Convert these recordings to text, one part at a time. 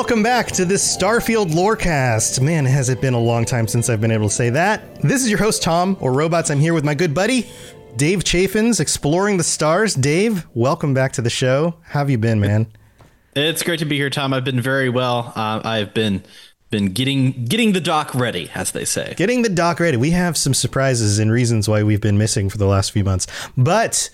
Welcome back to this Starfield Lorecast. Man, has it been a long time since I've been able to say that. This is your host, Tom, or Robots. I'm here with my good buddy, Dave Chafins, exploring the stars. Dave, welcome back to the show. How have you been, man? It's great to be here, Tom. I've been very well. Uh, I've been been getting getting the dock ready, as they say. Getting the dock ready. We have some surprises and reasons why we've been missing for the last few months. But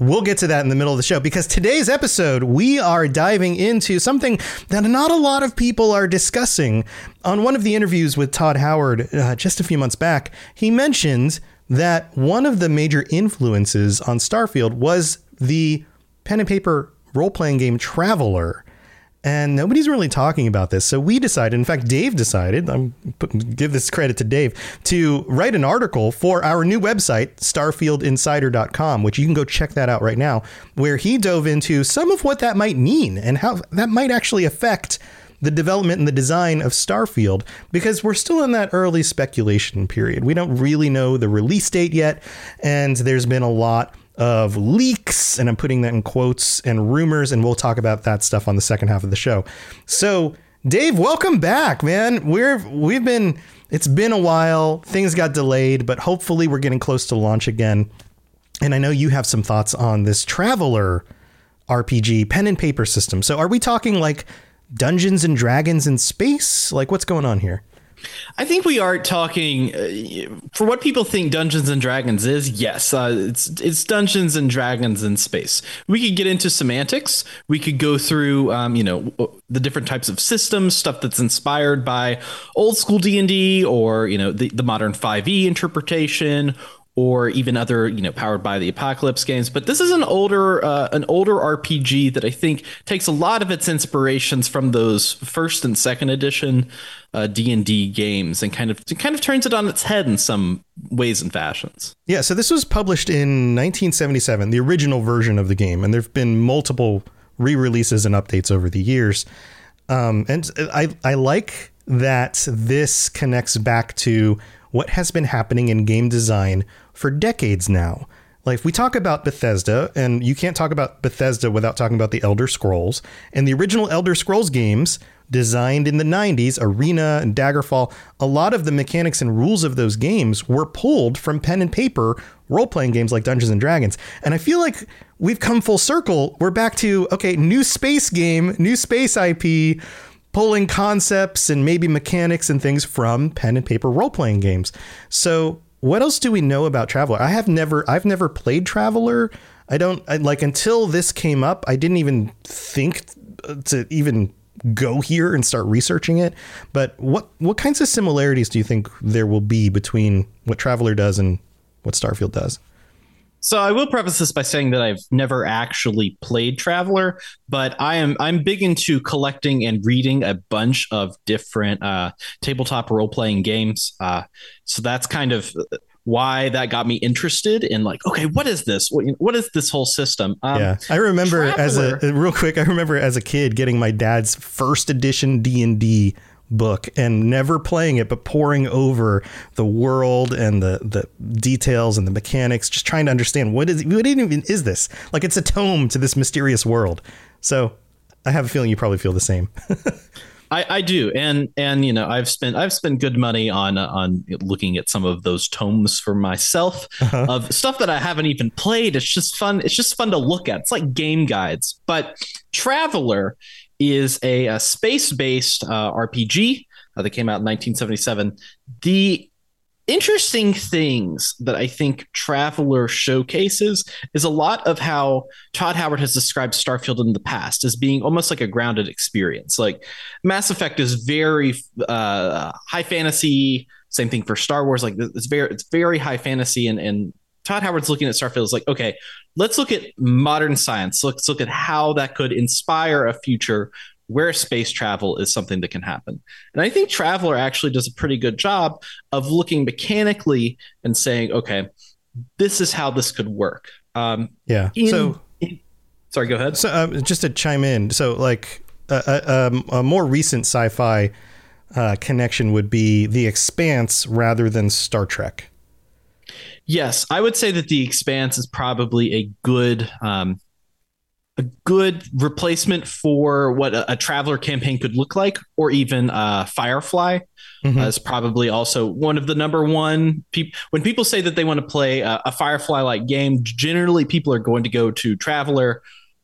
we'll get to that in the middle of the show because today's episode, we are diving into something that not a lot of people are discussing. On one of the interviews with Todd Howard uh, just a few months back, he mentioned that one of the major influences on Starfield was the pen and paper role playing game Traveller and nobody's really talking about this. So we decided, in fact, Dave decided, I'm give this credit to Dave, to write an article for our new website, starfieldinsider.com, which you can go check that out right now, where he dove into some of what that might mean and how that might actually affect the development and the design of Starfield because we're still in that early speculation period. We don't really know the release date yet, and there's been a lot of leaks, and I'm putting that in quotes and rumors, and we'll talk about that stuff on the second half of the show. So, Dave, welcome back, man. We're we've been it's been a while. Things got delayed, but hopefully we're getting close to launch again. And I know you have some thoughts on this Traveller RPG pen and paper system. So, are we talking like Dungeons and Dragons in space? Like what's going on here? I think we are talking uh, for what people think Dungeons and Dragons is. Yes, uh, it's it's Dungeons and Dragons in space. We could get into semantics. We could go through, um, you know, the different types of systems, stuff that's inspired by old school D and D, or you know, the, the modern Five E interpretation, or even other you know powered by the apocalypse games but this is an older uh, an older rpg that i think takes a lot of its inspirations from those first and second edition uh, d&d games and kind of kind of turns it on its head in some ways and fashions Yeah, so this was published in 1977, the original version of the game, and there've been multiple re-releases and updates over the years. Um, and I I like that this connects back to what has been happening in game design for decades now. Like we talk about Bethesda, and you can't talk about Bethesda without talking about the Elder Scrolls and the original Elder Scrolls games designed in the 90s, Arena and Daggerfall, a lot of the mechanics and rules of those games were pulled from pen and paper role playing games like Dungeons and Dragons. And I feel like we've come full circle. We're back to, okay, new space game, new space IP, pulling concepts and maybe mechanics and things from pen and paper role playing games. So, what else do we know about Traveller? I have never I've never played Traveller. I don't I, like until this came up, I didn't even think uh, to even go here and start researching it. But what what kinds of similarities do you think there will be between what Traveller does and what Starfield does? So I will preface this by saying that I've never actually played Traveller, but I am I'm big into collecting and reading a bunch of different uh, tabletop role playing games. Uh, so that's kind of why that got me interested in like, okay, what is this? What, what is this whole system? Um, yeah, I remember as a real quick. I remember as a kid getting my dad's first edition D and D book and never playing it, but poring over the world and the the details and the mechanics, just trying to understand what is what even is this? Like it's a tome to this mysterious world. So I have a feeling you probably feel the same. I, I do, and and you know, I've spent I've spent good money on uh, on looking at some of those tomes for myself Uh-huh. of stuff that I haven't even played. It's just fun. It's just fun to look at. It's like game guides. But Traveller is a, a space based uh, RPG uh, that came out in 1977. The interesting things that I think Traveller showcases is a lot of how Todd Howard has described Starfield in the past as being almost like a grounded experience. Like Mass Effect is very uh, high fantasy. Same thing for Star Wars. Like it's very it's very high fantasy, and and Todd Howard's looking at Starfield is like, okay, let's look at modern science. Let's look at how that could inspire a future where space travel is something that can happen. And I think Traveller actually does a pretty good job of looking mechanically and saying, okay, this is how this could work. Um, yeah. in- so in- sorry, go ahead. So, um, just to chime in, so like uh, uh, um, a more recent sci-fi uh, connection would be The Expanse rather than Star Trek. Yes, I would say that the Expanse is probably a good um, a good replacement for what a, a Traveller campaign could look like, or even uh, Firefly. Mhm. Uh, is probably also one of the number one people. When people say that they want to play a, a Firefly-like game, generally people are going to go to Traveller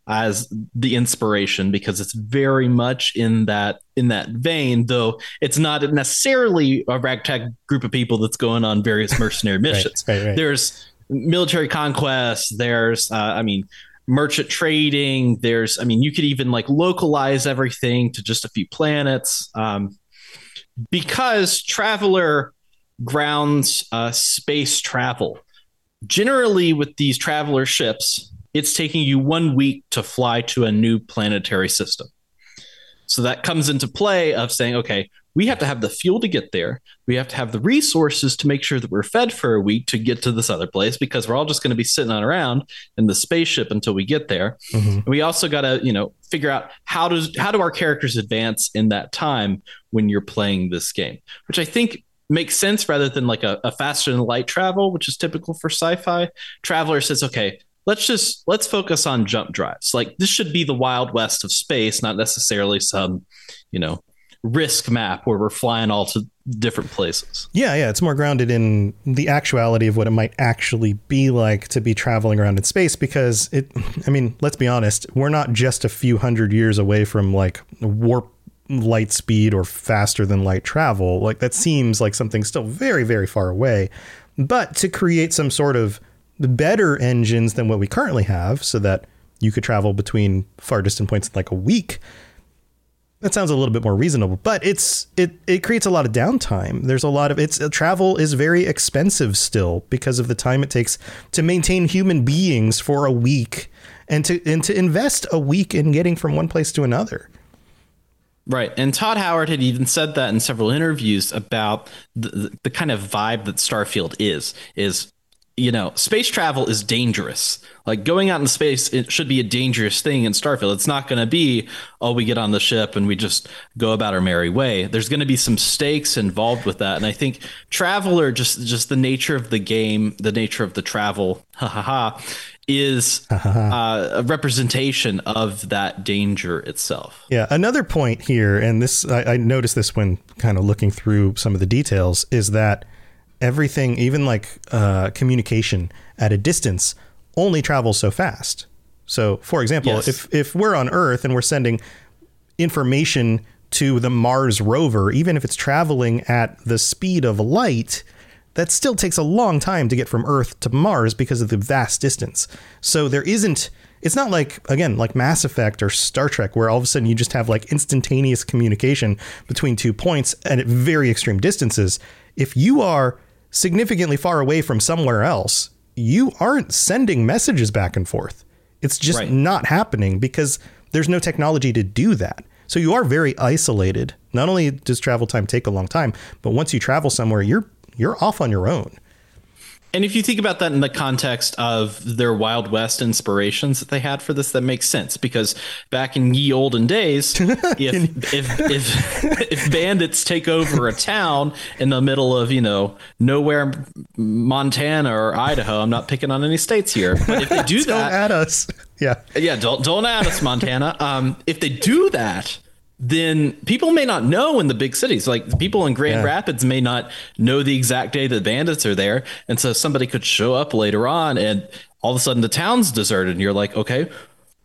as the inspiration because it's very much in that in that vein. Though it's not necessarily a ragtag group of people that's going on various mercenary missions right, right. there's military conquest there's uh, i mean merchant trading there's i mean you could even like localize everything to just a few planets um, because traveller grounds uh, space travel generally with these traveler ships it's taking you one week to fly to a new planetary system. So that comes into play of saying okay we have to have the fuel to get there. We have to have the resources to make sure that we're fed for a week to get to this other place because we're all just going to be sitting on around in the spaceship until we get there. Mhm. and we also got to you know figure out how does how do our characters advance in that time when you're playing this game which i think makes sense rather than like a, a faster than light travel which is typical for sci-fi. Traveler says okay let's just let's focus on jump drives like this should be the wild west of space not necessarily some you know risk map where we're flying all to different places Yeah, yeah, it's more grounded in the actuality of what it might actually be like to be traveling around in space because it I mean, let's be honest, we're not just a few hundred years away from like warp light speed or faster than light travel. Like that seems like something still very very far away. But to create some sort of better engines than what we currently have so that you could travel between far distant points in like a week that sounds a little bit more reasonable, but it's it it creates a lot of downtime. There's a lot of it's uh, travel is very expensive still because of the time it takes to maintain human beings for a week and to and to invest a week in getting from one place to another. Right. And Todd Howard had even said that in several interviews about the, the, the kind of vibe that Starfield is is you know, space travel is dangerous. Like going out in space, it should be a dangerous thing in Starfield. It's not going to be, oh, we get on the ship and we just go about our merry way. There's going to be some stakes involved with that. And I think Traveller, just just the nature of the game, the nature of the travel, ha ha ha, is uh, a representation of that danger itself. Yeah, another point here, and this I, I noticed this when kind of looking through some of the details, is that everything, even like uh, communication at a distance, only travels so fast. So, for example, Yes. if if we're on Earth and we're sending information to the Mars rover, even if it's traveling at the speed of light, that still takes a long time to get from Earth to Mars because of the vast distance. So there isn't it's not like again like Mass Effect or Star Trek where all of a sudden you just have like instantaneous communication between two points and at very extreme distances. If you are significantly far away from somewhere else, you aren't sending messages back and forth. It's just Right. not happening because there's no technology to do that. So you are very isolated. Not only does travel time take a long time, but once you travel somewhere, you're you're off on your own. And if you think about that in the context of their Wild West inspirations that they had for this, that makes sense because back in ye olden days, if if if if bandits take over a town in the middle of you know nowhere, Montana or Idaho, I'm not picking on any states here, but if they do Don't that, at us. Yeah. yeah, don't don't add us, Montana. Um, if they do that, then people may not know in the big cities. Like people in Grand Yeah. Rapids may not know the exact day that bandits are there, and so somebody could show up later on, and all of a sudden the town's deserted, and you're like, okay.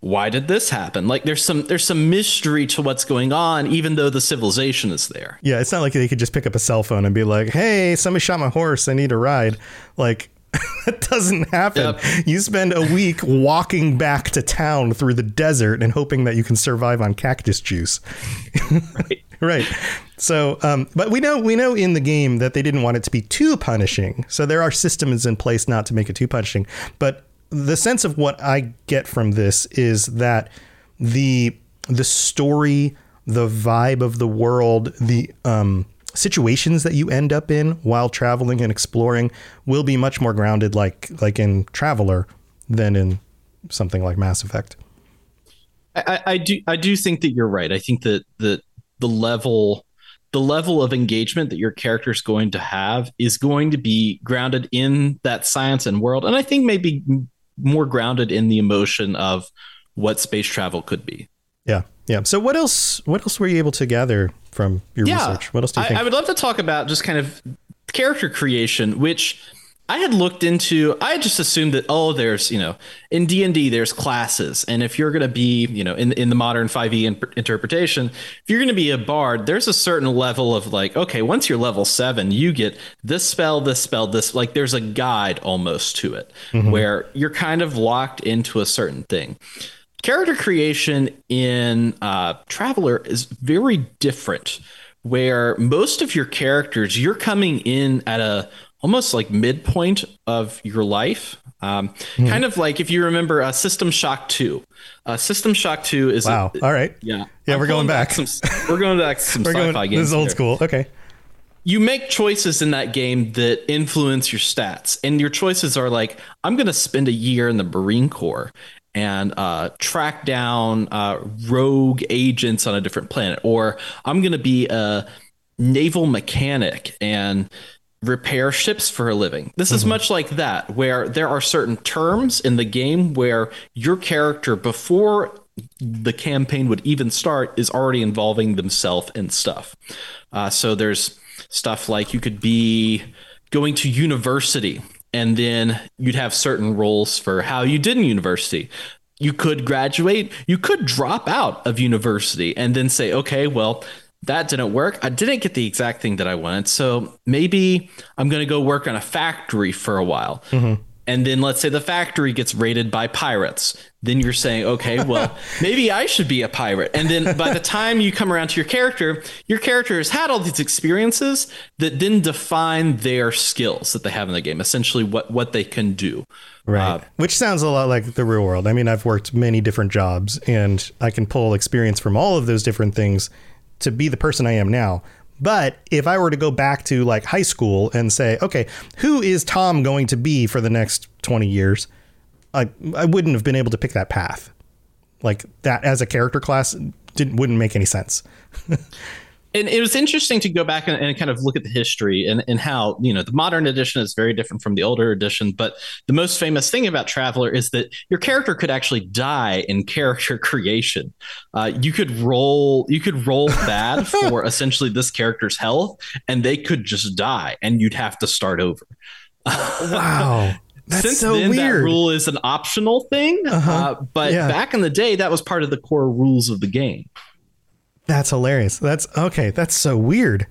Why did this happen? Like there's some there's some mystery to what's going on, even though the civilization is there. Yeah, it's not like they could just pick up a cell phone and be like, "Hey, somebody shot my horse. I need a ride." Like that doesn't happen. Yep. You spend a week walking back to town through the desert and hoping that you can survive on cactus juice. Right. right. So, um, but we know we know in the game that they didn't want it to be too punishing. So there are systems in place not to make it too punishing. But the sense of what I get from this is that the the story, the vibe of the world, the um, situations that you end up in while traveling and exploring will be much more grounded, like like in Traveller, than in something like Mass Effect. I, I- do I do think that you're right. I think that the the level the level of engagement that your character is going to have is going to be grounded in that science and world, and I think maybe more grounded in the emotion of what space travel could be. Yeah, yeah. So what else? What else were you able to gather from your research? What else do you I, think? I would love to talk about just kind of character creation, which I had looked into. I just assumed that oh, there's you know in D and D there's classes, and if you're going to be you know in in the modern 5e in- interpretation, if you're going to be a bard, there's a certain level of like okay, once you're level seven, you get this spell, this spell, this like there's a guide almost to it mm-hmm. where you're kind of locked into a certain thing character creation in uh, Traveller is very different, where most of your characters you're coming in at a almost like midpoint of your life. Um, Kind of like if you remember uh, System Shock 2. Uh, System Shock 2 is a- wow. All right. yeah. Yeah, I'm we're going pulling back. some, we're going back to some sci-fi games. This is old here school. Okay. you make choices in that game that influence your stats and your choices are like i'm going to spend a year in the marine corps and uh, track down uh, rogue agents on a different planet. Or i'm going to be a naval mechanic and repair ships for a living. This is much like that where there are certain terms in the game where your character before the campaign would even start is already involving themselves in stuff. Uh, so there's stuff like you could be going to university and then you'd have certain roles for how you did in university. You could graduate, you could drop out of university and then say, okay, well, that didn't work. I didn't get the exact thing that I wanted. So maybe I'm going to go work on a factory for a while. Mm-hmm. And then let's say the factory gets raided by pirates. Then you're saying, okay, well, maybe I should be a pirate. And then by the time you come around to your character, your character has had all these experiences that then define their skills that they have in the game, essentially what, what they can do. Right. Uh, Which sounds a lot like the real world. I mean, I've worked many different jobs and I can pull experience from all of those different things to be the person I am now. But if I were to go back to like high school and say, okay, who is Tom going to be for the next 20 years? I, I wouldn't have been able to pick that path. Like that as a character class didn't wouldn't make any sense. and it was interesting to go back and, and kind of look at the history and, and how you know the modern edition is very different from the older edition. But the most famous thing about traveller is that your character could actually die in character creation. Uh, you could roll you could roll bad for essentially this character's health and they could just die and you'd have to start over. Wow. That's since so then that rule is an optional thing uh, but Yeah. back in the day that was part of the core rules of the game That's hilarious. That's okay. That's so weird.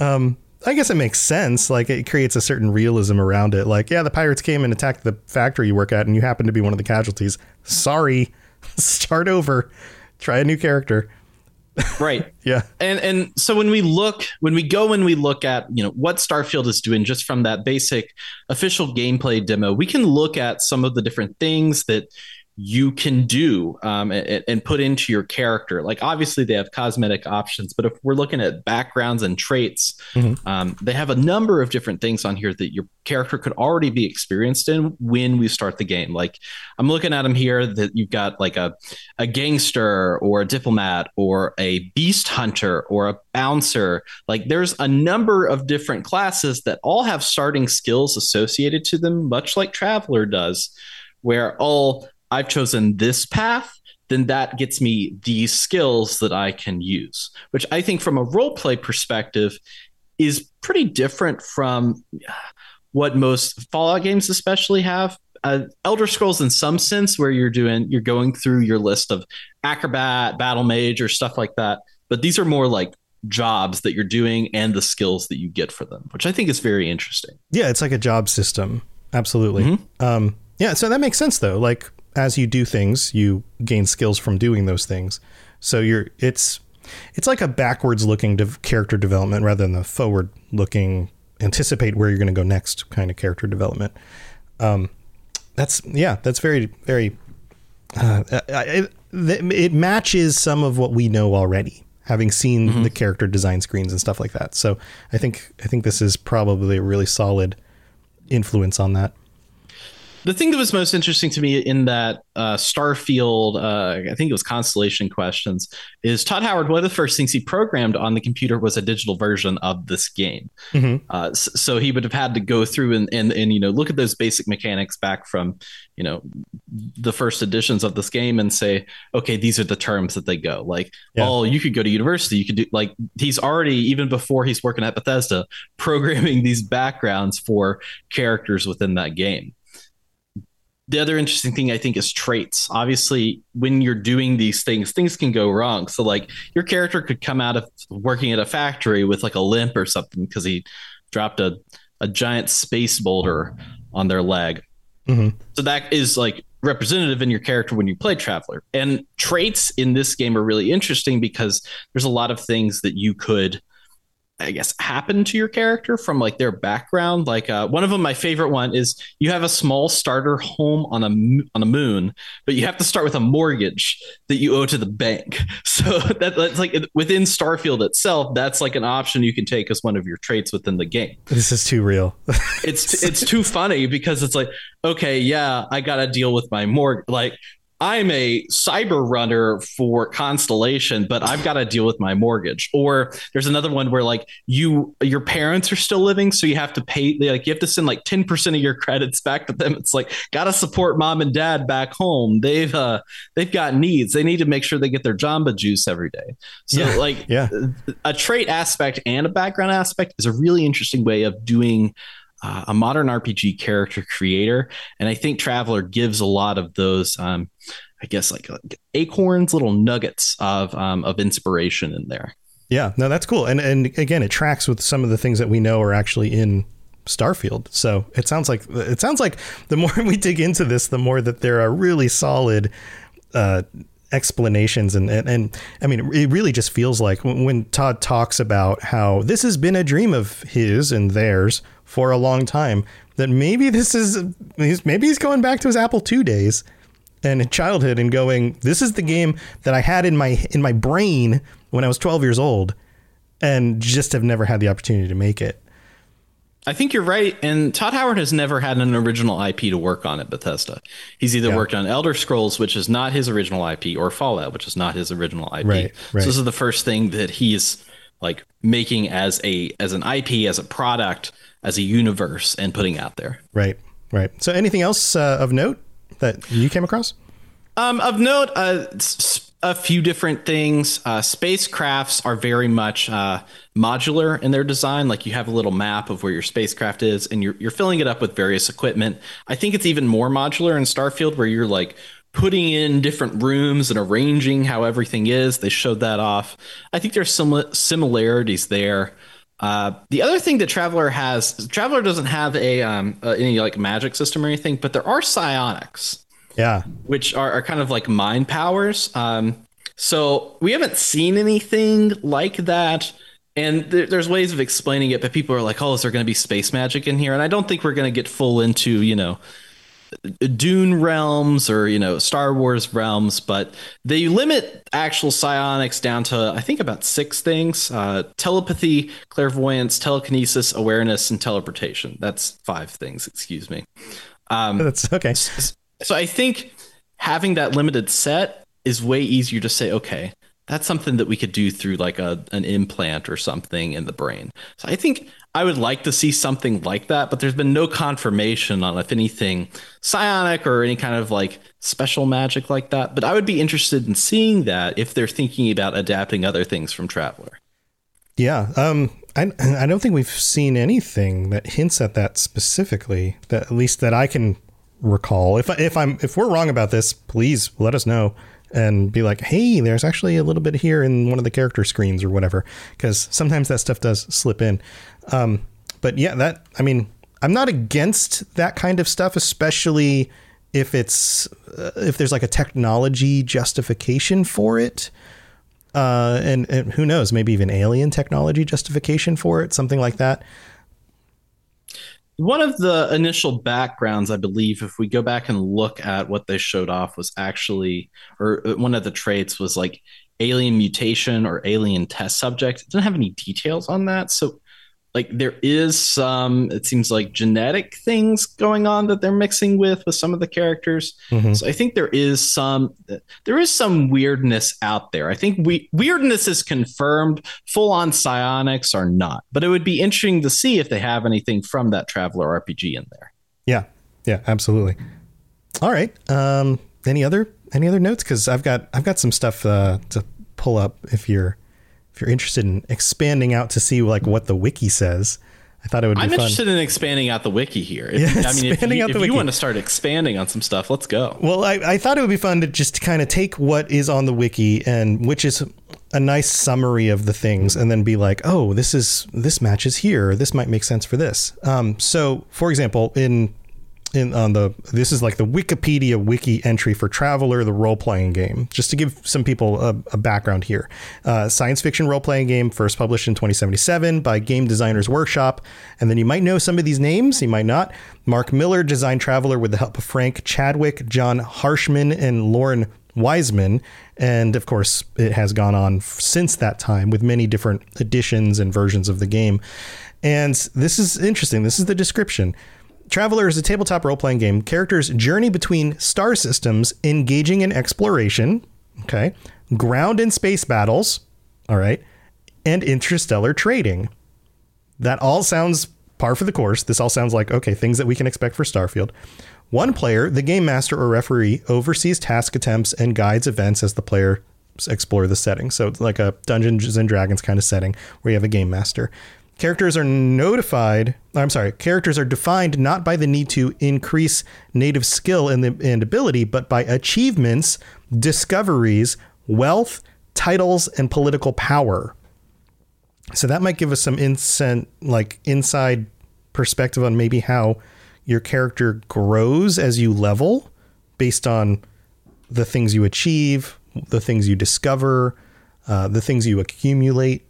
Um, I guess it makes sense. Like it creates a certain realism around it. Like, yeah, the pirates came and attacked the factory you work at, and you happen to be one of the casualties. Sorry, start over. Try a new character. right Yeah. and and so when we look when we go and we look at you know what starfield is doing just from that basic official gameplay demo we can look at some of the different things that you can do um, and, and, put into your character. Like obviously they have cosmetic options, but if we're looking at backgrounds and traits, mm-hmm. um, they have a number of different things on here that your character could already be experienced in when we start the game. Like I'm looking at them here that you've got like a a gangster or a diplomat or a beast hunter or a bouncer. Like there's a number of different classes that all have starting skills associated to them, much like Traveller does, where all I've chosen this path, then that gets me these skills that I can use, which I think from a role play perspective is pretty different from what most Fallout games especially have. Uh, Elder Scrolls, in some sense, where you're doing you're going through your list of acrobat, battle mage, or stuff like that. But these are more like jobs that you're doing and the skills that you get for them, which I think is very interesting. Yeah, it's like a job system. Absolutely. Mm-hmm. Um, yeah, so that makes sense though. Like as you do things, you gain skills from doing those things. So you're it's it's like a backwards looking character development rather than the forward looking anticipate where you're going to go next kind of character development. Um, that's yeah, that's very very. Uh, it, it matches some of what we know already, having seen mm-hmm. the character design screens and stuff like that. So I think I think this is probably a really solid influence on that the thing that was most interesting to me in that uh, Starfield, uh, I think it was Constellation Questions, is Todd Howard. One of the first things he programmed on the computer was a digital version of this game. Mm-hmm. Uh, so he would have had to go through and, and and you know look at those basic mechanics back from you know the first editions of this game and say, okay, these are the terms that they go. Like, yeah. oh, you could go to university. You could do like he's already even before he's working at Bethesda programming these backgrounds for characters within that game the other interesting thing I think is traits. Obviously, when you're doing these things, things can go wrong. So, like, your character could come out of working at a factory with like a limp or something because he dropped a, a giant space boulder on their leg. Mm-hmm. So, that is like representative in your character when you play Traveller. And traits in this game are really interesting because there's a lot of things that you could I guess happen to your character from like their background. Like uh, one of them, my favorite one is you have a small starter home on a on a moon, but you have to start with a mortgage that you owe to the bank. So that, that's like within Starfield itself, that's like an option you can take as one of your traits within the game. This is too real. it's it's too funny because it's like okay, yeah, I got to deal with my mortgage. Like I'm a cyber runner for Constellation, but I've got to deal with my mortgage. Or there's another one where like you your parents are still living, so you have to pay like you have to send like 10% of your credits back to them. It's like gotta support mom and dad back home. They've uh they've got needs. They need to make sure they get their Jamba juice every day. So yeah. like yeah. a trait aspect and a background aspect is a really interesting way of doing uh, a modern RPG character creator, and I think Traveller gives a lot of those. Um, I guess like, like, acorns, little nuggets of um, of inspiration in there. Yeah, no, that's cool, and and again, it tracks with some of the things that we know are actually in Starfield. So it sounds like it sounds like the more we dig into this, the more that there are really solid. Uh, explanations and, and and I mean it really just feels like when Todd talks about how this has been a dream of his and theirs for a long time that maybe this is maybe he's going back to his Apple II days and childhood and going this is the game that I had in my in my brain when I was 12 years old and just have never had the opportunity to make it. I think you're right. And Todd Howard has never had an original IP to work on at Bethesda. He's either yeah. worked on Elder Scrolls, which is not his original IP, or Fallout, which is not his original IP. Right, right. So this is the first thing that he's like making as a as an IP, as a product as a universe and putting out there. Right, right. So, anything else uh, of note that you came across? Um, of note, uh, a few different things. Uh, spacecrafts are very much uh, modular in their design. Like you have a little map of where your spacecraft is, and you're you're filling it up with various equipment. I think it's even more modular in Starfield, where you're like putting in different rooms and arranging how everything is. They showed that off. I think there's some similarities there. Uh, the other thing that Traveller has, Traveller doesn't have a um, uh, any like magic system or anything, but there are psionics. Yeah, which are, are kind of like mind powers. Um, so we haven't seen anything like that. And th- there's ways of explaining it, but people are like, "Oh, is there going to be space magic in here?" And I don't think we're going to get full into, you know, Dune realms or you know Star Wars realms, but they limit actual psionics down to I think about six things: uh, telepathy, clairvoyance, telekinesis, awareness, and teleportation. That's five things. Excuse me. Um, That's okay. so I think having that limited set is way easier to say. Okay, that's something that we could do through like a an implant or something in the brain. So I think I would like to see something like that, but there's been no confirmation on if anything psionic or any kind of like special magic like that. But I would be interested in seeing that if they're thinking about adapting other things from Traveller. Yeah. Um, I, I don't think we've seen anything that hints at that specifically. That at least that I can recall. If if I'm if we're wrong about this, please let us know and be like, hey, there's actually a little bit here in one of the character screens or whatever, because sometimes that stuff does slip in. Um, but yeah, that I mean, I'm not against that kind of stuff, especially if it's uh, if there's like a technology justification for it. Uh, and, and who knows, maybe even alien technology justification for it, something like that. One of the initial backgrounds, I believe, if we go back and look at what they showed off, was actually, or one of the traits was like alien mutation or alien test subject. It doesn't have any details on that. So like there is some it seems like genetic things going on that they're mixing with with some of the characters. Mm-hmm. so i think there is some there is some weirdness out there. I think we weirdness is confirmed. Full on psionics are not. But it would be interesting to see if they have anything from that traveller rpg in there. Yeah. Yeah absolutely. All right um any other any other notes? Because i've got i've got some stuff uh, to pull up if you're if you're interested in expanding out to see like what the wiki says, I thought it would be I'm fun. interested in expanding out the wiki here. If, yeah, I mean, if, you, if you, want to start expanding on some stuff, let's go. Well, I, I thought it would be fun to just kind of take what is on the wiki and which is a nice summary of the things and then be like, oh, this is this matches here. This might make sense for this. Um, so, for example, in in on the this is like the Wikipedia wiki entry for Traveller, the role playing game. Just to give some people a, a background here, uh, science fiction role playing game first published in 2077 by Game Designers Workshop, and then you might know some of these names, you might not. Marc Miller designed Traveller with the help of Frank Chadwick, John Harshman, and Loren Wiseman. And of course, it has gone on since that time with many different editions and versions of the game. And this is interesting. This is the description. Traveller is a tabletop role playing game. Characters journey between star systems, engaging in exploration, okay, ground and space battles, all right, and interstellar trading. That all sounds par for the course. This all sounds like, okay, things that we can expect for Starfield. One player, the game master or referee, oversees task attempts and guides events as the player explore the setting. So it's like a Dungeons and Dragons kind of setting where you have a game master. Characters are notified, I'm sorry, characters are defined not by the need to increase native skill and, the, and ability, but by achievements, discoveries, wealth, titles, and political power. So that might give us some instant, like inside perspective on maybe how your character grows as you level based on the things you achieve, the things you discover, uh, the things you accumulate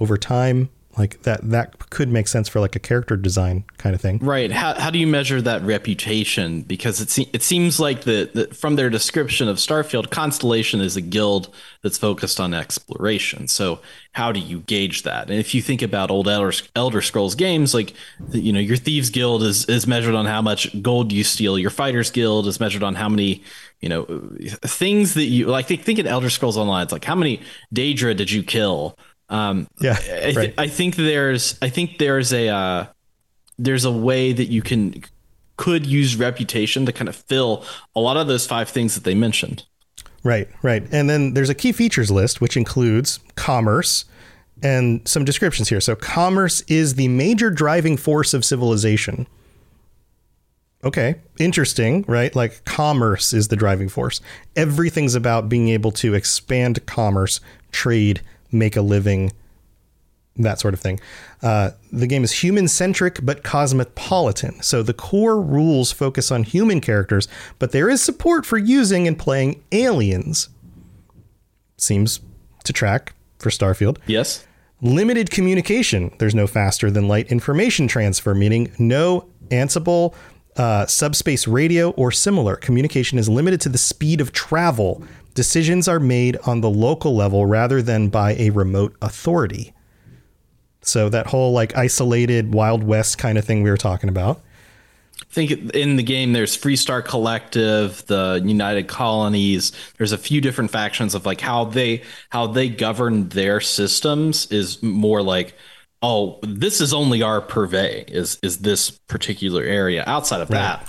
over time like that that could make sense for like a character design kind of thing. Right. How, how do you measure that reputation? Because it, se- it seems like the, the from their description of starfield constellation is a guild that's focused on exploration. So how do you gauge that? And if you think about old elder, elder scrolls games like you know your thieves guild is is measured on how much gold you steal. Your fighters guild is measured on how many you know things that you like think, think in elder scrolls online. It's like how many daedra did you kill um, yeah, I, th- right. I, think there's I think there's a uh, there's a way that you can could use reputation to kind of fill a lot of those five things that they mentioned. Right, right. And then there's a key features list which includes commerce and some descriptions here. So commerce is the major driving force of civilization. Okay, interesting, right? Like commerce is the driving force. Everything's about being able to expand commerce, trade, make a living, that sort of thing. Uh, the game is human centric but cosmopolitan. So the core rules focus on human characters, but there is support for using and playing aliens. Seems to track for Starfield. Yes. Limited communication. There's no faster than light information transfer, meaning no Ansible uh, subspace radio, or similar. Communication is limited to the speed of travel. Decisions are made on the local level rather than by a remote authority. So that whole like isolated Wild West kind of thing we were talking about. I think in the game there's Freestar Collective, the United Colonies. There's a few different factions of like how they how they govern their systems is more like, oh, this is only our purvey is is this particular area. Outside of that,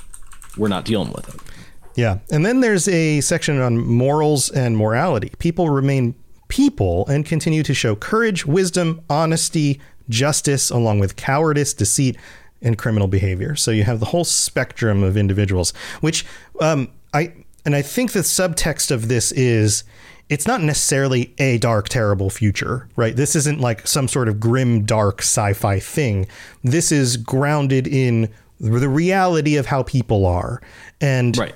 we're not dealing with it. Yeah. And then there's a section on morals and morality. People remain people and continue to show courage, wisdom, honesty, justice, along with cowardice, deceit, and criminal behavior. So you have the whole spectrum of individuals, which um, I and I think the subtext of this is it's not necessarily a dark, terrible future, right? This isn't like some sort of grim, dark sci-fi thing. This is grounded in the reality of how people are, and Right.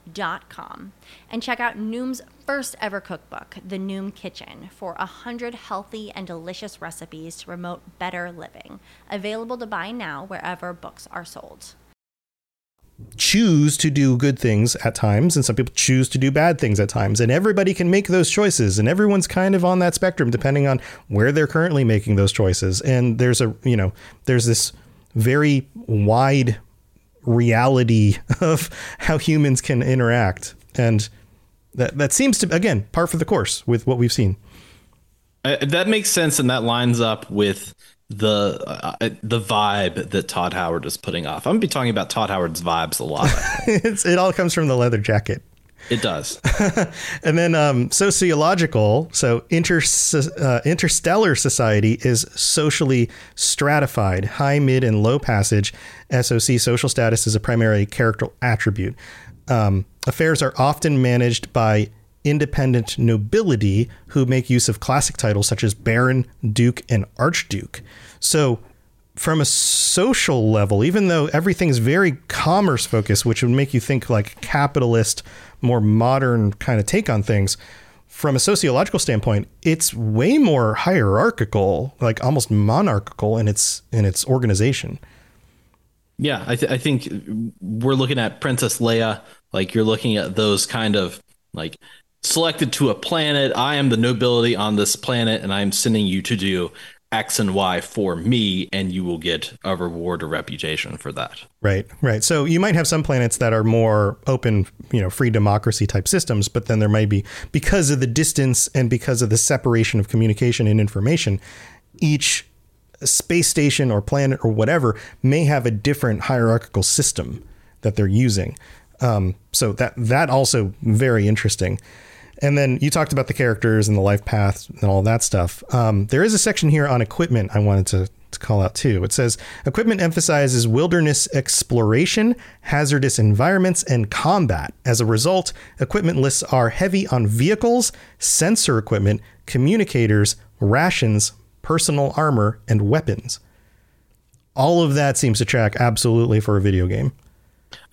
dot com and check out Noom's first ever cookbook, The Noom Kitchen, for a hundred healthy and delicious recipes to promote better living. Available to buy now wherever books are sold. choose to do good things at times and some people choose to do bad things at times and everybody can make those choices and everyone's kind of on that spectrum depending on where they're currently making those choices and there's a you know there's this very wide reality of how humans can interact and that that seems to again par for the course with what we've seen Uh, that makes sense, and that lines up with the uh, the vibe that Todd Howard is putting off. I'm gonna be talking about Todd Howard's vibes a lot. it's, it all comes from the leather jacket it does. And then um, sociological, so inter, uh, interstellar society is socially stratified, high, mid, and low passage. SOC, social status, is a primary character attribute. Um, affairs are often managed by independent nobility who make use of classic titles such as Baron, Duke, and Archduke. So, from a social level, even though everything's very commerce focused, which would make you think like capitalist, more modern kind of take on things, from a sociological standpoint, it's way more hierarchical, like almost monarchical in its in its organization. Yeah, I, th- I think we're looking at Princess Leia. Like you're looking at those kind of like selected to a planet. I am the nobility on this planet, and I'm sending you to do X and Y for me, and you will get a reward or reputation for that. Right, right. So you might have some planets that are more open, you know, free democracy type systems, but then there might be because of the distance and because of the separation of communication and information, each space station or planet or whatever may have a different hierarchical system that they're using. Um, so that that also very interesting. And then you talked about the characters and the life paths and all that stuff. Um, there is a section here on equipment I wanted to, to call out too. It says equipment emphasizes wilderness exploration, hazardous environments, and combat. As a result, equipment lists are heavy on vehicles, sensor equipment, communicators, rations, personal armor, and weapons. All of that seems to track absolutely for a video game.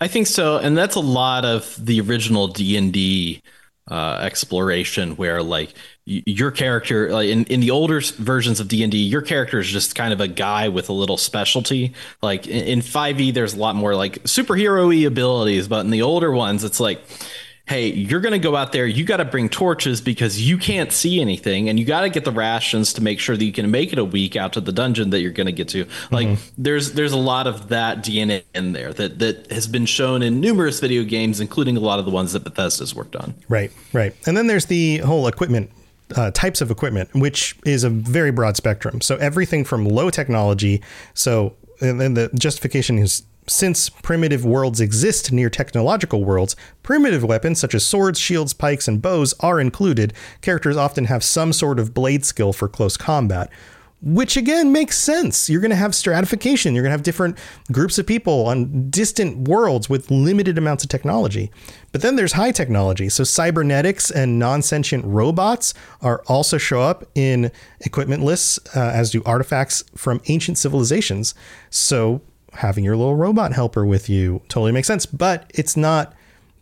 I think so, and that's a lot of the original D and D uh, exploration, where like your character, like in, in the older versions of D and D, your character is just kind of a guy with a little specialty. Like in Five E, there's a lot more like superhero-y abilities, but in the older ones, it's like. Hey, you're going to go out there. You got to bring torches because you can't see anything, and you got to get the rations to make sure that you can make it a week out to the dungeon that you're going to get to. Like, there's there's a lot of that DNA in there that that has been shown in numerous video games, including a lot of the ones that Bethesda's worked on. Right, right. And then there's the whole equipment uh, types of equipment, which is a very broad spectrum. So everything from low technology. So and then the justification is since primitive worlds exist near technological worlds, primitive weapons such as swords, shields, pikes, and bows are included. Characters often have some sort of blade skill for close combat which again makes sense. You're going to have stratification. You're going to have different groups of people on distant worlds with limited amounts of technology. But then there's high technology. So cybernetics and non-sentient robots are also show up in equipment lists, uh, as do artifacts from ancient civilizations. So having your little robot helper with you totally makes sense. But it's not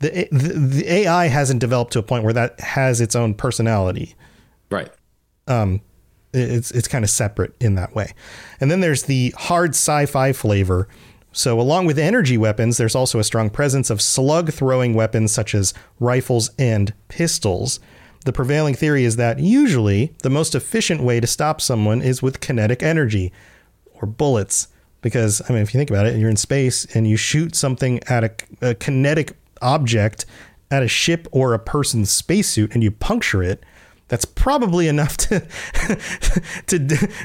the the, the AI hasn't developed to a point where that has its own personality. Right. Um, it's it's kind of separate in that way. And then there's the hard sci-fi flavor. So along with energy weapons, there's also a strong presence of slug throwing weapons such as rifles and pistols. The prevailing theory is that usually the most efficient way to stop someone is with kinetic energy or bullets. Because, I mean, if you think about it, you're in space and you shoot something at a, a kinetic object at a ship or a person's spacesuit and you puncture it, that's probably enough to to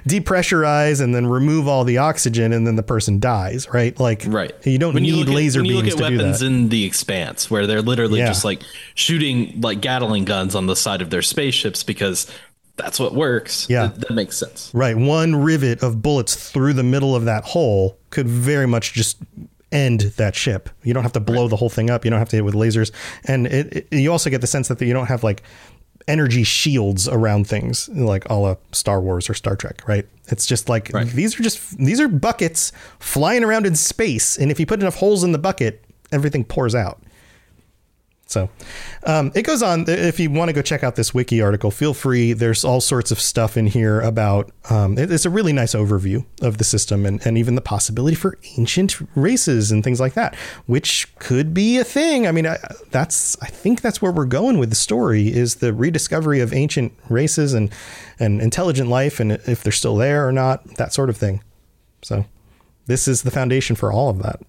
depressurize and then remove all the oxygen and then the person dies right like right you don't when need you laser at, when beams you look at to weapons do that. in the expanse where they're literally Yeah. just like shooting like gatling guns on the side of their spaceships because that's what works Yeah. that, that makes sense right one rivet of bullets through the middle of that hole could very much just end that ship you don't have to blow the whole thing up you don't have to hit it with lasers and it, it- you also get the sense that you don't have like energy shields around things like a la Star Wars or Star Trek, right? It's just like Right. these are just these are buckets flying around in space, and if you put enough holes in the bucket, everything pours out. So um, it goes on. If you want to go check out this wiki article, feel free. There's all sorts of stuff in here about. Um, it- it's a really nice overview of the system and, and even the possibility for ancient races and things like that, which could be a thing. I mean, I, that's I think that's where we're going with the story is the rediscovery of ancient races and and intelligent life and if they're still there or not, that sort of thing. So this is the foundation for all of that.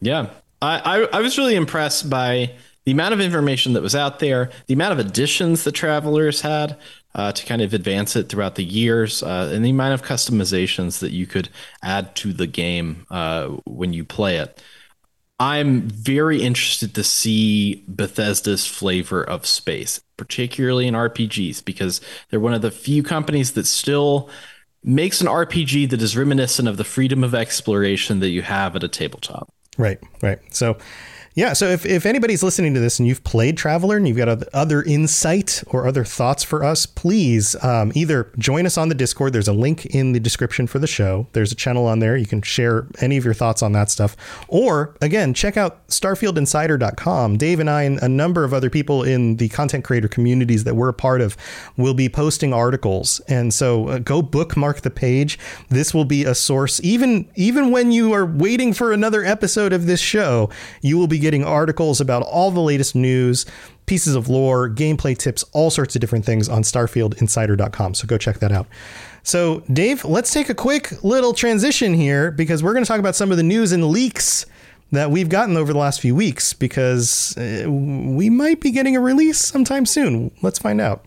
Yeah. I, I, I was really impressed by the amount of information that was out there, the amount of additions the travelers had uh, to kind of advance it throughout the years, uh, and the amount of customizations that you could add to the game uh, when you play it. I'm very interested to see Bethesda's flavor of space, particularly in RPGs, because they're one of the few companies that still makes an RPG that is reminiscent of the freedom of exploration that you have at a tabletop. Right, right. So, yeah. So if, if anybody's listening to this and you've played Traveller and you've got other insight or other thoughts for us, please um, either join us on the Discord. There's a link in the description for the show. There's a channel on there. You can share any of your thoughts on that stuff. Or again, check out starfieldinsider.com. Dave and I and a number of other people in the content creator communities that we're a part of will be posting articles. And so uh, go bookmark the page. This will be a source even even when you are waiting for another episode of this show, you will be getting articles about all the latest news, pieces of lore, gameplay tips, all sorts of different things on starfieldinsider.com. So go check that out. So, Dave, let's take a quick little transition here because we're going to talk about some of the news and leaks that we've gotten over the last few weeks because uh, we might be getting a release sometime soon. Let's find out.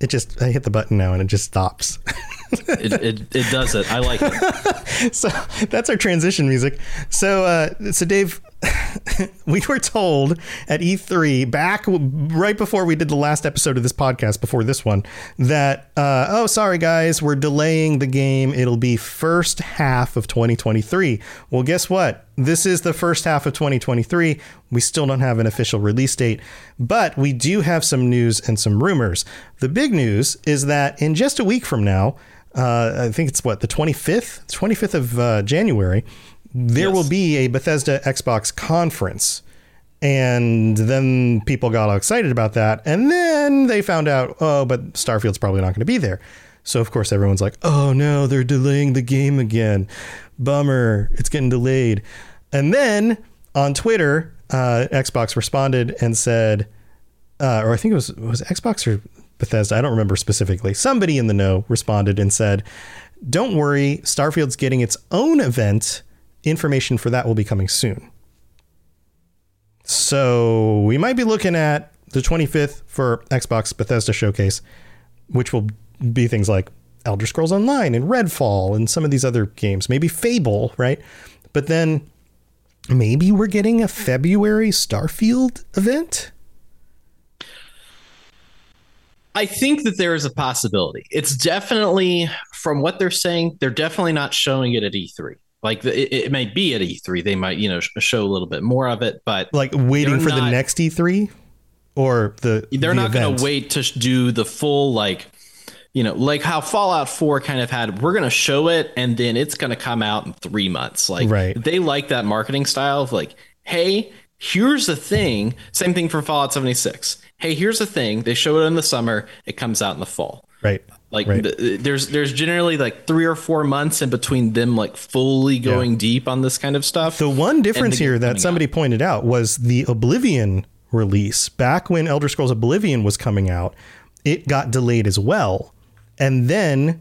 It just, I hit the button now and it just stops. It, it, it does it. I like it. so that's our transition music. So, uh, so Dave, we were told at E3 back right before we did the last episode of this podcast, before this one, that uh, oh, sorry guys, we're delaying the game. It'll be first half of 2023. Well, guess what? This is the first half of 2023. We still don't have an official release date, but we do have some news and some rumors. The big news is that in just a week from now, uh, I think it's what the 25th, 25th of uh, January. There Yes. will be a Bethesda Xbox conference, and then people got all excited about that, and then they found out, oh, but Starfield's probably not going to be there. So of course everyone's like, oh no, they're delaying the game again. Bummer, it's getting delayed. And then on Twitter, uh, Xbox responded and said, uh, or I think it was was it Xbox or Bethesda. I don't remember specifically. Somebody in the know responded and said, "Don't worry, Starfield's getting its own event information for that will be coming soon. So we might be looking at the 25th for Xbox Bethesda Showcase, which will be things like Elder Scrolls Online and Redfall and some of these other games, maybe Fable, right? But then maybe we're getting a February Starfield event. I think that there is a possibility. It's definitely, from what they're saying, they're definitely not showing it at E3. Like it, it may be at E3, they might you know show a little bit more of it, but like waiting for not, the next E3 or the they're the not going to wait to do the full like you know like how Fallout 4 kind of had. We're going to show it and then it's going to come out in three months. Like Right. they like that marketing style of like, hey, here's the thing. Same thing for Fallout 76. Hey, here's the thing. They show it in the summer. It comes out in the fall. right. Like Right. th- there's there's generally like three or four months in between them like fully going deep on this kind of stuff. The one difference the here that somebody pointed out was the Oblivion release. Back when Elder Scrolls Oblivion was coming out, it got delayed as well. And then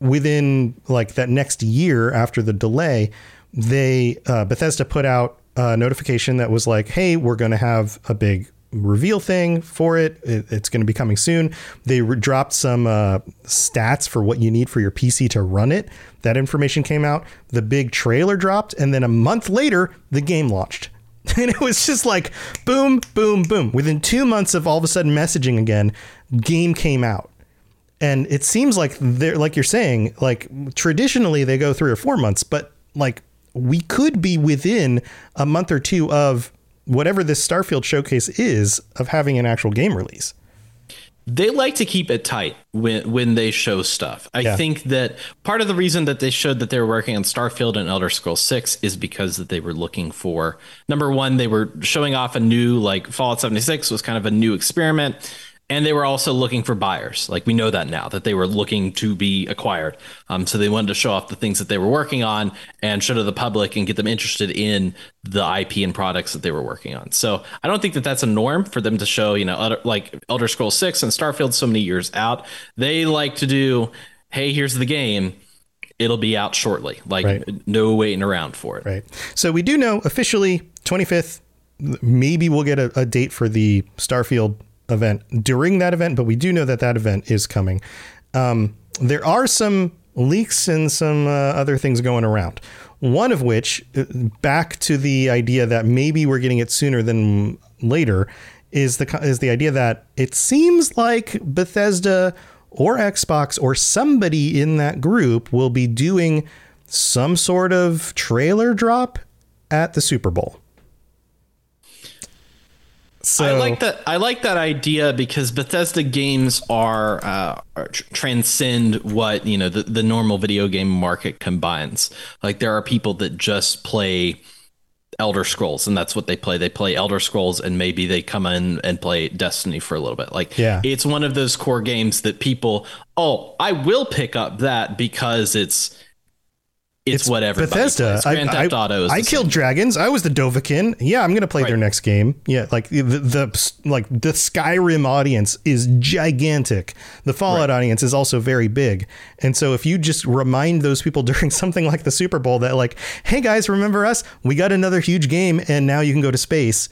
within like that next year after the delay, they uh, Bethesda put out a notification that was like, "Hey, we're going to have a big reveal thing for it. It- it's going to be coming soon." They re- dropped some uh, stats for what you need for your PC to run it. That information came out. The big trailer dropped, and then a month later, the game launched. And it was just like boom, boom, boom. Within two months of all of a sudden messaging again, game came out and it seems like they're like you're saying like traditionally they go three or four months but like we could be within a month or two of whatever this starfield showcase is of having an actual game release they like to keep it tight when when they show stuff. I Yeah. think that part of the reason that they showed that they were working on Starfield and Elder Scrolls 6 is because that they were looking for number one, they were showing off a new like Fallout 76 was kind of a new experiment. And they were also looking for buyers. Like we know that now that they were looking to be acquired. Um, so they wanted to show off the things that they were working on and show to the public and get them interested in the IP and products that they were working on. So I don't think that that's a norm for them to show, you know, other, like Elder Scrolls 6 and Starfield so many years out. They like to do, hey, here's the game. It'll be out shortly. Like Right. no waiting around for it. right so we do know officially 25th maybe we'll get a, a date for the starfield event during that event but we do know that that event is coming um, there are some leaks and some uh, other things going around one of which uh, back to the idea that maybe we're getting it sooner than later is the is the idea that it seems like Bethesda or Xbox or somebody in that group will be doing some sort of trailer drop at the Super Bowl. So I like that. I like that idea because Bethesda games are, uh, are tr- transcend what you know the, the normal video game market combines. Like there are people that just play Elder Scrolls, and that's what they play. They play Elder Scrolls, and maybe they come in and play Destiny for a little bit. Like, Yeah. it's one of those core games that people, oh, I will pick up that because it's it's, what everybody Bethesda. plays. I, Theft Auto is I the killed same. dragons. I was the Dovahkiin. Yeah, I'm gonna play their next game. Yeah, like the, the like the Skyrim audience is gigantic. The Fallout audience is also very big. And so if you just remind those people during something like the Super Bowl that like, hey guys, remember us? We got another huge game, and now you can go to space,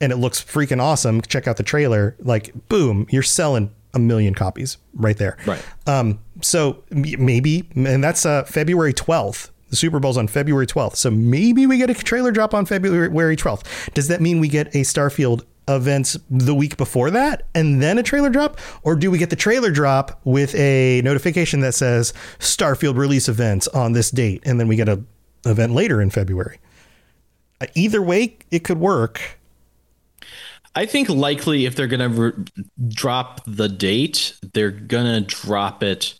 and it looks freaking awesome. Check out the trailer. Like, boom, you're selling a million copies right there. Right. Um, so maybe, and that's uh, February 12th. The Super Bowl's on February 12th. So maybe we get a trailer drop on February 12th. Does that mean we get a Starfield event the week before that and then a trailer drop? Or do we get the trailer drop with a notification that says Starfield release events on this date and then we get a event later in February? Uh, Either way, it could work. I think likely if they're going to re- drop the date, they're going to drop it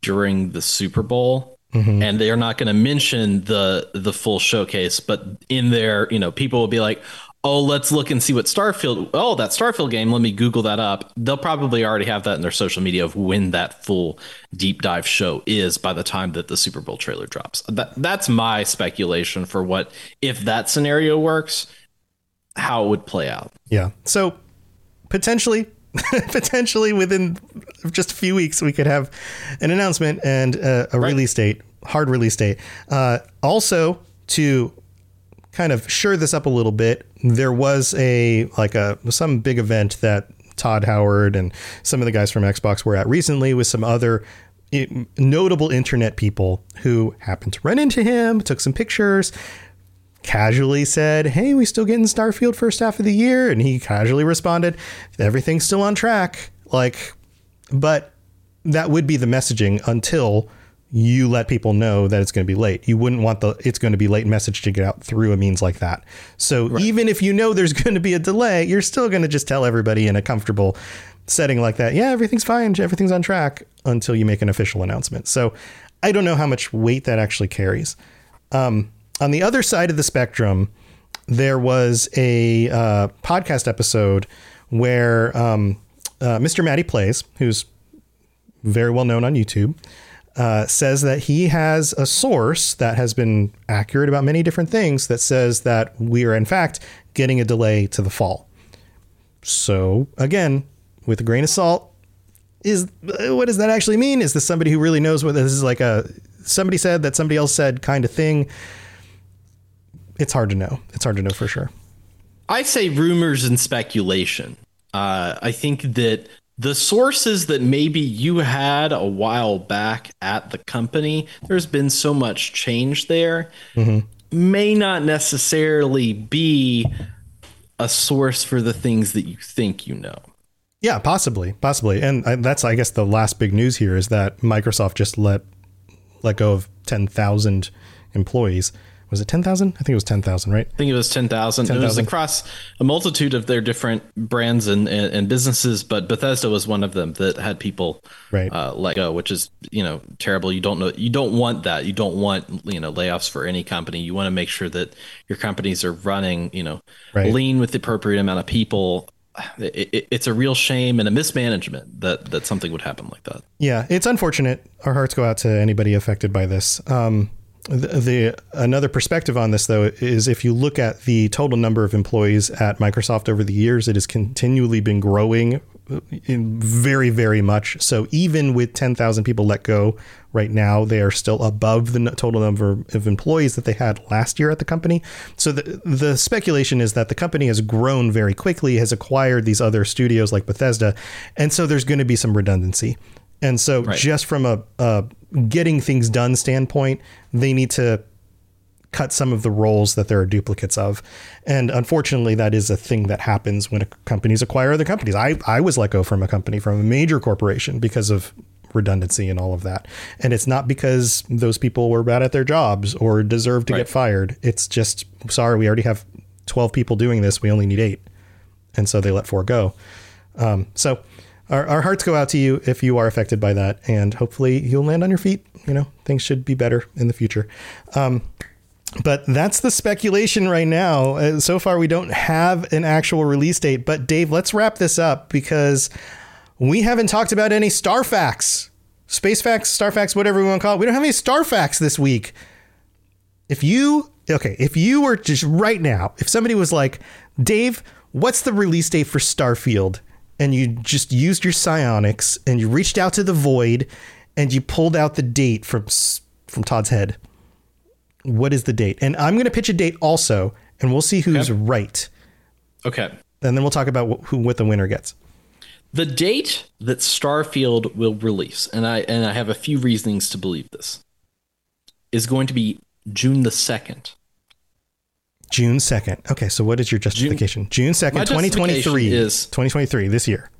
during the Super Bowl. Mm-hmm. And they're not going to mention the the full showcase, but in there, you know, people will be like, "Oh, let's look and see what Starfield. Oh, that Starfield game. Let me Google that up." They'll probably already have that in their social media of when that full deep dive show is by the time that the Super Bowl trailer drops. That that's my speculation for what if that scenario works, how it would play out. Yeah. So potentially, potentially within just a few weeks, we could have an announcement and uh, a release date, hard release date. Uh, also, to kind of sure this up a little bit, there was a like a some big event that Todd Howard and some of the guys from Xbox were at recently with some other notable internet people who happened to run into him, took some pictures, casually said, "Hey, we still getting Starfield first half of the year?" And he casually responded, "Everything's still on track." Like, but that would be the messaging until you let people know that it's going to be late. You wouldn't want the it's going to be late message to get out through a means like that. So even if you know there's going to be a delay, you're still going to just tell everybody in a comfortable setting like that, yeah, everything's fine, everything's on track until you make an official announcement. So I don't know how much weight that actually carries. Um, on the other side of the spectrum, there was a uh, podcast episode where um, uh, Mr. Matty Plays, who's very well known on YouTube, uh, says that he has a source that has been accurate about many different things that says that we are, in fact, getting a delay to the fall. So, again, with a grain of salt, is what does that actually mean? Is this somebody who really knows what this is like a somebody said that somebody else said kind of thing? It's hard to know. It's hard to know for sure. I say rumors and speculation. Uh, I think that the sources that maybe you had a while back at the company, there's been so much change there, may not necessarily be a source for the things that you think you know. Yeah, possibly, possibly, and I, that's I guess the last big news here is that Microsoft just let let go of ten thousand employees. Was it ten thousand? I think it was ten thousand, right? I think it was 10,000. it was across a multitude of their different brands and, and, and businesses, but Bethesda was one of them that had people Right. uh, let go, which is, you know, terrible. You don't know, you don't want that. You don't want, you know, layoffs for any company. You want to make sure that your companies are running, you know, Right. lean with the appropriate amount of people. It, it, it's a real shame and a mismanagement that, that something would happen like that. Yeah, it's unfortunate. Our hearts go out to anybody affected by this. Um, the, the another perspective on this, though, is if you look at the total number of employees at Microsoft over the years, it has continually been growing uh, in very, very much. So even with 10,000 people let go right now, they are still above the total number of employees that they had last year at the company. So the, the speculation is that the company has grown very quickly, has acquired these other studios like Bethesda, and so there's going to be some redundancy. And so, just from a, a getting things done standpoint, they need to cut some of the roles that there are duplicates of. And unfortunately, that is a thing that happens when companies acquire other companies. I, I was let go from a company, from a major corporation, because of redundancy and all of that. And it's not because those people were bad at their jobs or deserve to Right. get fired. It's just, sorry, we already have 12 people doing this. We only need eight. And so they let four go. Um, so our, our hearts go out to you if you are affected by that. And hopefully you'll land on your feet. You know, things should be better in the future. Um, but that's the speculation right now. Uh, so far, we don't have an actual release date. But Dave, let's wrap this up because we haven't talked about any star facts, space facts, star facts, whatever we want to call it. We don't have any star facts this week. If you okay, if you were just right now, if somebody was like, Dave, what's the release date for Starfield? And you just used your psionics and you reached out to the void and you pulled out the date from from Todd's head. What is the date? And I'm going to pitch a date also, and we'll see who's right. Okay. And then we'll talk about wh- who what the winner gets. The date that Starfield will release, and I and I have a few reasonings to believe this, is going to be June the second. June 2nd. Okay, so what is your justification? June, 2nd, My 2023 justification is- 2023 this year.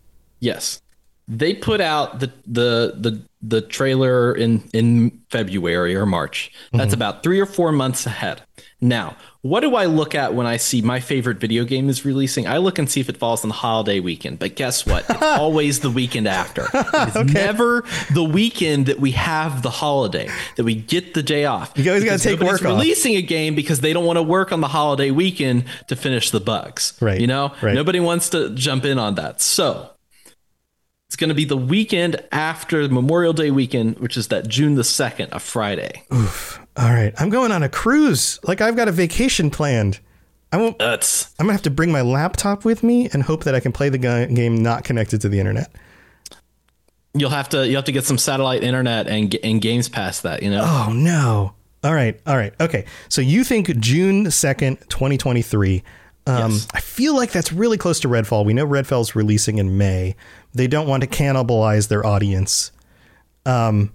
Yes, they put out the the the the trailer in in February or March. That's mm-hmm. about three or four months ahead. Now, what do I look at when I see my favorite video game is releasing? I look and see if it falls on the holiday weekend. But guess what? It's always the weekend after. It's never the weekend that we have the holiday that we get the day off. You always gotta take nobody's work off. releasing a game because they don't want to work on the holiday weekend to finish the bugs. Right, You know, right. nobody wants to jump in on that. So it's going to be the weekend after Memorial Day weekend, which is that June the 2nd, a Friday. Oof. All right, I'm going on a cruise. Like I've got a vacation planned. I won't. That's I'm gonna have to bring my laptop with me and hope that I can play the game not connected to the internet. you'll have to you have to get some satellite internet and and games past that, you know. Oh no! All right, all right, okay. So you think June second, twenty twenty three. Um, Yes. I feel like that's really close to Redfall. We know Redfall's releasing in May. They don't want to cannibalize their audience. Um,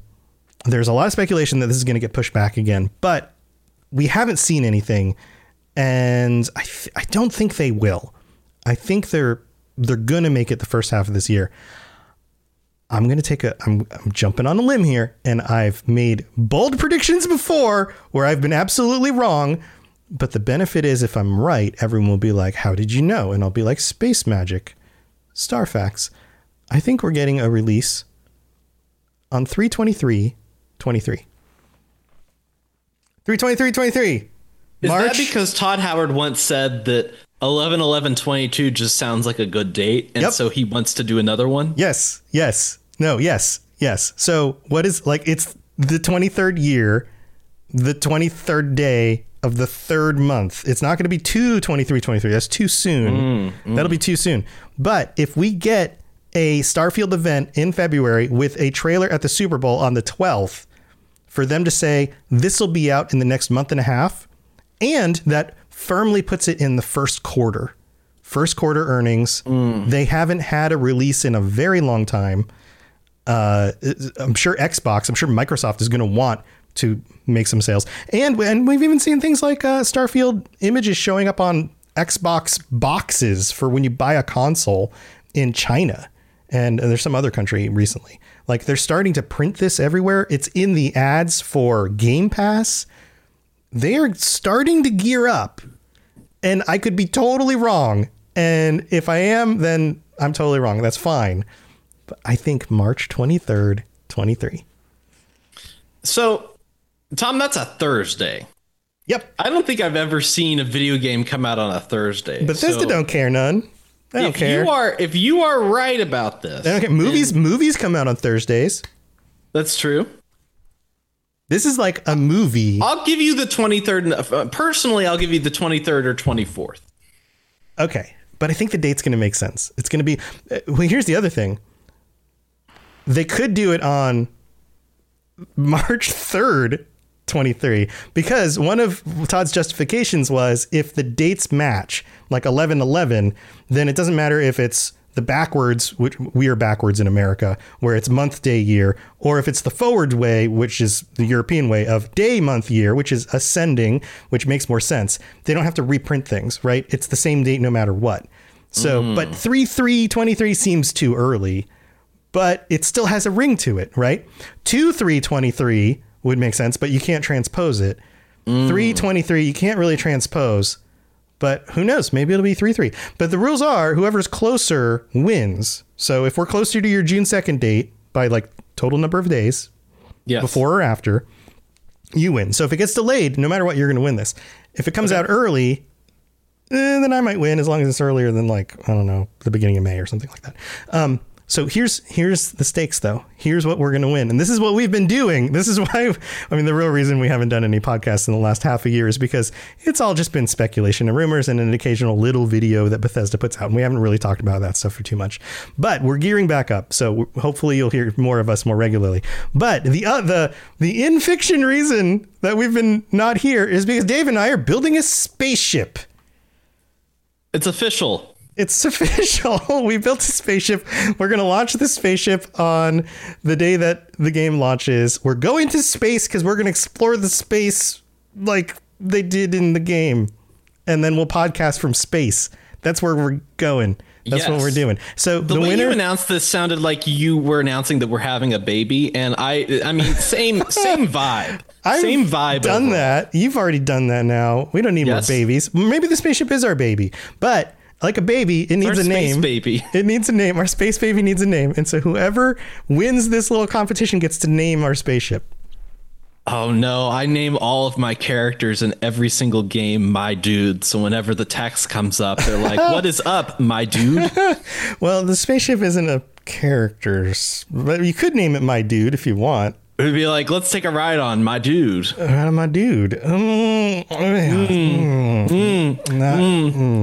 there's a lot of speculation that this is going to get pushed back again, but we haven't seen anything, and I th- I don't think they will. I think they're they're going to make it the first half of this year. I'm going to take a I'm I'm jumping on a limb here and I've made bold predictions before where I've been absolutely wrong, but the benefit is if I'm right, everyone will be like, "How did you know?" and I'll be like, "Space magic." Star facts. I think we're getting a release on 323 23. 323 23. Is March that because Todd Howard once said that 11 11 22 just sounds like a good date and Yep. so he wants to do another one? Yes, yes, no, yes, yes. So what is like? It's the twenty third year, the twenty third day of the third month. It's not going to be two twenty three twenty three. That's too soon. Mm, mm. That'll be too soon. But if we get a Starfield event in February with a trailer at the Super Bowl on the twelfth, for them to say this will be out in the next month and a half, and that firmly puts it in the first quarter. First quarter earnings. They haven't had a release in a very long time. Uh, I'm sure Xbox, I'm sure Microsoft is going to want to make some sales, and and we've even seen things like uh, Starfield images showing up on Xbox boxes for when you buy a console in China, and there's some other country recently. Like they're starting to print this everywhere. It's in the ads for Game Pass. They are starting to gear up, and I could be totally wrong. And if I am, then I'm totally wrong. That's fine. But I think March 23rd, 23. So, Tom, that's a Thursday. Yep. I don't think I've ever seen a video game come out on a Thursday. Bethesda So don't care none. They don't if care. you are if you are right about this, care. Movies movies come out on Thursdays. that's true. This is like a movie. I'll give you the 23rd. uh, Personally, I'll give you the 23rd or 24th. Okay, but I think the date's going to make sense. It's going to be. uh, Well, here's the other thing. They could do it on March third, twenty three, because one of Todd's justifications was if the dates match, like eleven eleven, then it doesn't matter if it's the backwards, which we are backwards in America, where it's month, day, year, or if it's the forward way, which is the European way of day, month, year, which is ascending, which makes more sense. They don't have to reprint things, right? It's the same date no matter what. So, mm. but 3 3 23 seems too early, but it still has a ring to it, right? 2 3 23 would make sense, but you can't transpose it. 3 23 you can't really transpose. But who knows? Maybe it'll be 3 3. But the rules are whoever's closer wins. So if we're closer to your June 2nd date by like total number of days, Yes. before or after, you win. So if it gets delayed, no matter what, you're going to win this. If it comes out early, eh, then I might win as long as it's earlier than like I don't know the beginning of May or something like that. Um, so here's here's the stakes though. Here's what we're going to win, and this is what we've been doing. This is why I mean the real reason we haven't done any podcasts in the last half a year is because it's all just been speculation and rumors and an occasional little video that Bethesda puts out, and we haven't really talked about that stuff for too much. But we're gearing back up, so hopefully you'll hear more of us more regularly. But the uh, the the in fiction reason that we've been not here is because Dave and I are building a spaceship. It's official. It's official. we built a spaceship. We're going to launch the spaceship on the day that the game launches. We're going to space because we're going to explore the space like they did in the game. And then we'll podcast from space. That's where we're going. That's what we're doing. So The, the, way winner. you announced this sounded like you were announcing that we're having a baby, and I, I mean, same, same vibe, I've same vibe. Done overall. that. You've already done that. Now we don't need Yes. more babies. Maybe the spaceship is our baby, but like a baby, it needs Our a space name. baby. It needs a name. Our space baby needs a name, and so whoever wins this little competition gets to name our spaceship. Oh no, I name all of my characters in every single game my dude. So whenever the text comes up, they're like, "What is up, my dude?" Well, the spaceship isn't a characters, but you could name it my dude if you want. It would be like, "Let's take a ride on my dude." Uh, my dude. Mm, mm,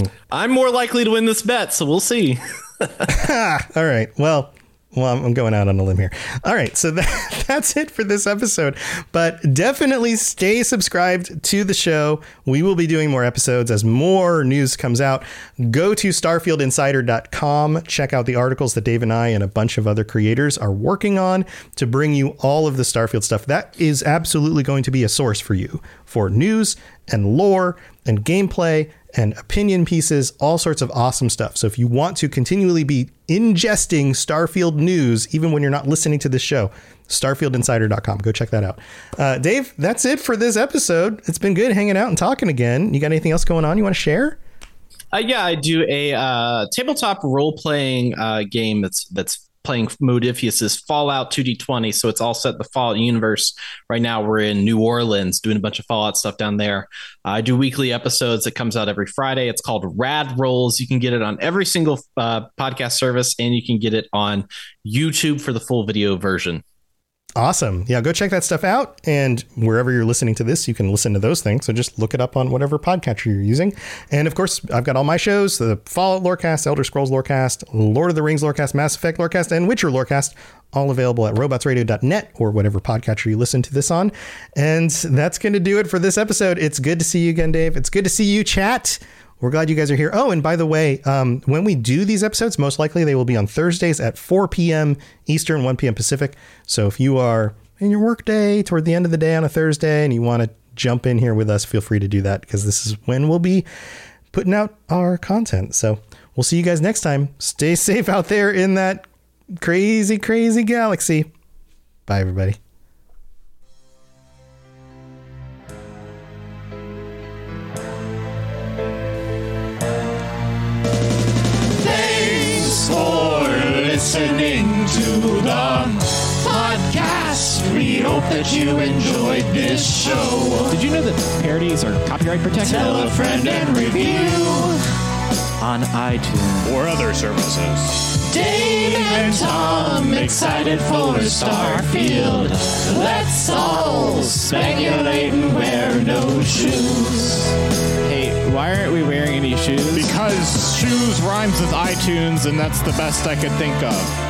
not- I'm more likely to win this bet, so we'll see. All right. Well, Well, I'm, going out on a limb here. All right, so that, that's it for this episode. But definitely stay subscribed to the show. We will be doing more episodes as more news comes out. Go to starfieldinsider.com. Check out the articles that Dave and I and a bunch of other creators are working on to bring you all of the Starfield stuff. That is absolutely going to be a source for you for news and lore and gameplay and opinion pieces, all sorts of awesome stuff. So if you want to continually be ingesting Starfield news, even when you're not listening to this show, starfieldinsider.com. Go check that out. Uh, Dave, that's it for this episode. It's been good hanging out and talking again. You got anything else going on you want to share? Uh, yeah, I do a uh, tabletop role playing uh, game that's that's playing Modiphius's Fallout 2D20. So it's all set the Fallout universe. Right now, we're in New Orleans doing a bunch of Fallout stuff down there. Uh, I do weekly episodes that comes out every Friday. It's called Rad Rolls. You can get it on every single uh, podcast service, and you can get it on YouTube for the full video version. Awesome. Yeah, go check that stuff out. And wherever you're listening to this, you can listen to those things. So just look it up on whatever podcatcher you're using. And of course, I've got all my shows the Fallout Lorecast, Elder Scrolls Lorecast, Lord of the Rings Lorecast, Mass Effect Lorecast, and Witcher Lorecast, all available at robotsradio.net or whatever podcatcher you listen to this on. And that's going to do it for this episode. It's good to see you again, Dave. It's good to see you, chat. We're glad you guys are here. Oh, and by the way, um, when we do these episodes, most likely they will be on Thursdays at 4 p.m. Eastern, 1 p.m. Pacific. So if you are in your workday toward the end of the day on a Thursday and you want to jump in here with us, feel free to do that because this is when we'll be putting out our content. So we'll see you guys next time. Stay safe out there in that crazy, crazy galaxy. Bye, everybody. Listening to the podcast. We hope that you enjoyed this show. Did you know that parodies are copyright protected Tell a friend and review. on iTunes? or other services. Dave and Tom excited for Starfield. Let's all speculate and wear no shoes. Hey, why aren't we wearing any shoes? Because shoes rhymes with iTunes, and that's the best I could think of.